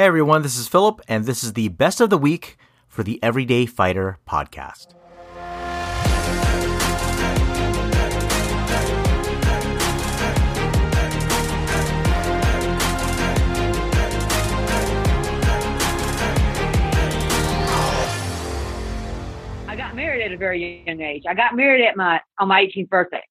Hey everyone, this is Philip, and this is the best of the week for the Everyday Fighter podcast. I got married at a very young age. I got married at my on my 18th birthday,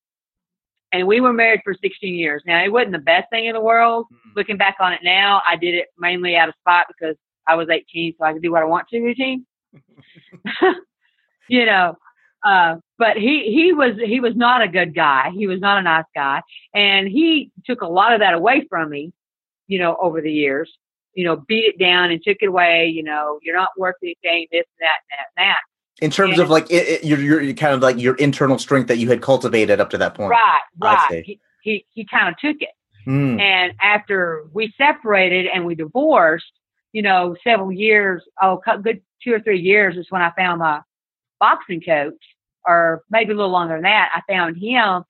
and we were married for 16 years. Now it wasn't the best thing in the world. Looking back on it now, I did it mainly out of spite because I was 18, so I could do what I want to. Routine, you know. Uh, but he he was he was not a good guy. He was not a nice guy, and he took a lot of that away from me. You know, over the years, you know, beat it down and took it away. You know, you're not worth anything. This and that and that and that. In terms Yeah. of like it, it, your, your kind of like your internal strength that you had cultivated up to that point. Right, right. He he, he kind of took it. Mm. And after we separated and we divorced, you know, several years, oh, good two or three years is when I found my boxing coach, or maybe a little longer than that. I found him,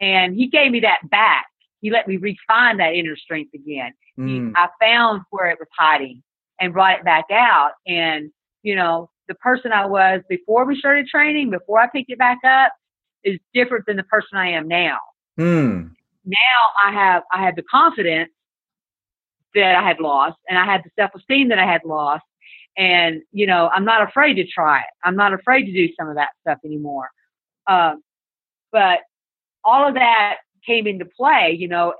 and he gave me that back. He let me refine that inner strength again. He, Mm. I found where it was hiding and brought it back out. And you know, the person I was before we started training, before I picked it back up, is different than the person I am now Mm. now I have I have the confidence that I had lost, and I had the self esteem that I had lost, and you know I'm not afraid to try it. I'm not afraid to do some of that stuff anymore. Um, but all of that came into play. You know,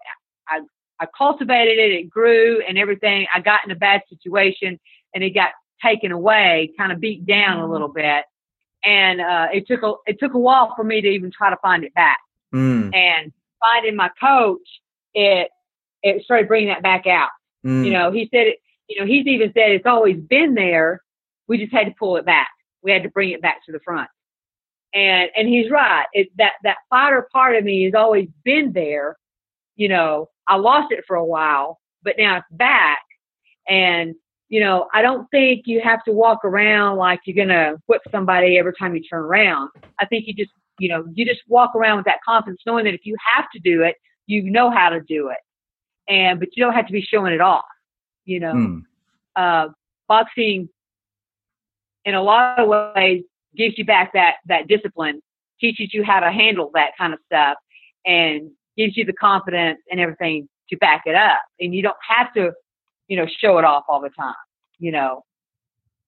I I cultivated it, it grew, and everything. I got in a bad situation, and it got taken away, kind of beat down a little bit, and uh, it took a it took a while for me to even try to find it back Mm. and finding my coach, it it started bringing that back out. Mm. You know, he said, it, you know, he's even said it's always been there. We just had to pull it back. We had to bring it back to the front. And and he's right. It that that fighter part of me has always been there. You know, I lost it for a while, but now it's back. And you know, I don't think you have to walk around like you're gonna whip somebody every time you turn around. I think you just you know, you just walk around with that confidence, knowing that if you have to do it, you know how to do it, and but you don't have to be showing it off. You know, Mm. uh, boxing, in a lot of ways, gives you back that that discipline, teaches you how to handle that kind of stuff, and gives you the confidence and everything to back it up. And you don't have to, you know, show it off all the time. You know,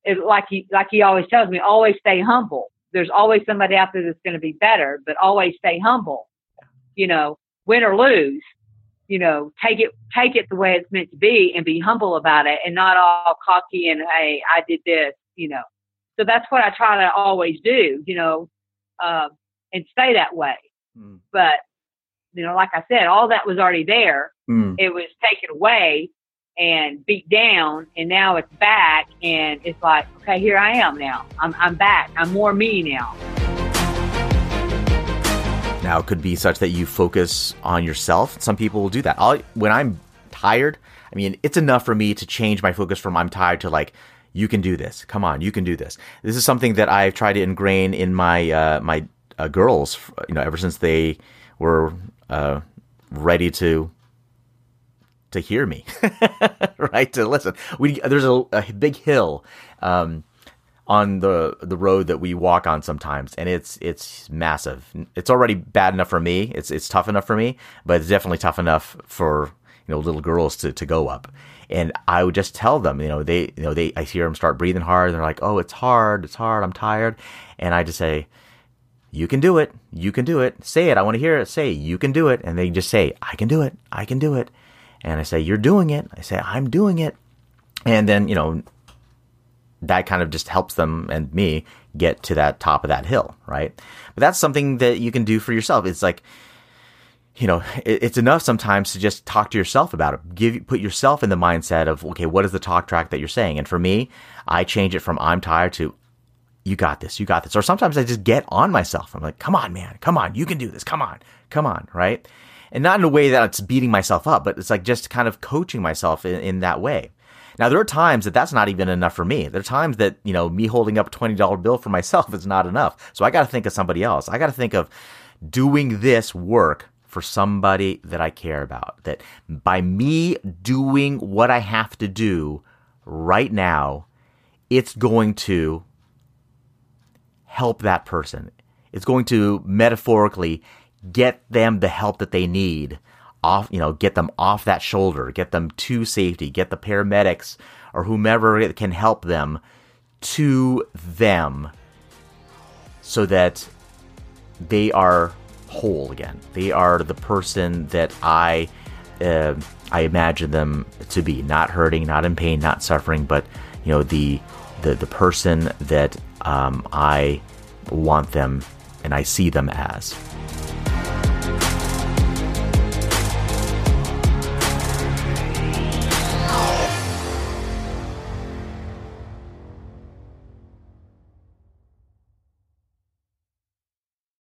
it, like he like he always tells me, always stay humble. There's always somebody out there that's going to be better, but always stay humble. You know, win or lose, you know, take it take it the way it's meant to be and be humble about it and not all cocky and hey, I did this, you know. So that's what I try to always do, you know, um, and stay that way. Mm. But you know, like I said, all that was already there. Mm. It was taken away and beat down, and now it's back, and it's like, okay, here I am now. I'm I'm back. I'm more me now. Now, it could be such that you focus on yourself. Some people will do that. I'll, when I'm tired, I mean, it's enough for me to change my focus from I'm tired to like, you can do this. Come on, you can do this. This is something that I've tried to ingrain in my uh, my uh, girls. You know, ever since they were uh, ready to to hear me, right? To listen. We there's a, a big hill. Um, on the the road that we walk on sometimes and it's it's massive. It's already bad enough for me. It's it's tough enough for me but it's definitely tough enough for you know little girls to, to go up. And i would just tell them you know they you know they i hear them start breathing hard. And they're like oh it's hard. It's hard. I'm tired. And i just say you can do it. You can do it. Say it. I want to hear it. Say you can do it. And they just say i can do it. I can do it and i say you're doing it i say i'm doing it and then you know that kind of just helps them and me get to that top of that hill, right? But that's something that you can do for yourself. It's like, you know, it's enough sometimes to just talk to yourself about it. Give, put yourself in the mindset of, okay, what is the talk track that you're saying? And for me, I change it from I'm tired to you got this, you got this. Or sometimes I just get on myself. I'm like, come on, man, come on, you can do this. Come on, come on, right? And not in a way that it's beating myself up, but it's like just kind of coaching myself in, in that way. Now, there are times that that's not even enough for me. There are times that, you know, me holding up a $20 bill for myself is not enough. So I got to think of somebody else. I got to think of doing this work for somebody that I care about. That by me doing what I have to do right now, it's going to help that person. It's going to metaphorically get them the help that they need off, you know, get them off that shoulder, get them to safety, get the paramedics or whomever can help them to them so that they are whole again. They are the person that I uh, I imagine them to be, not hurting, not in pain, not suffering, but you know the the the person that um, I want them and I see them as.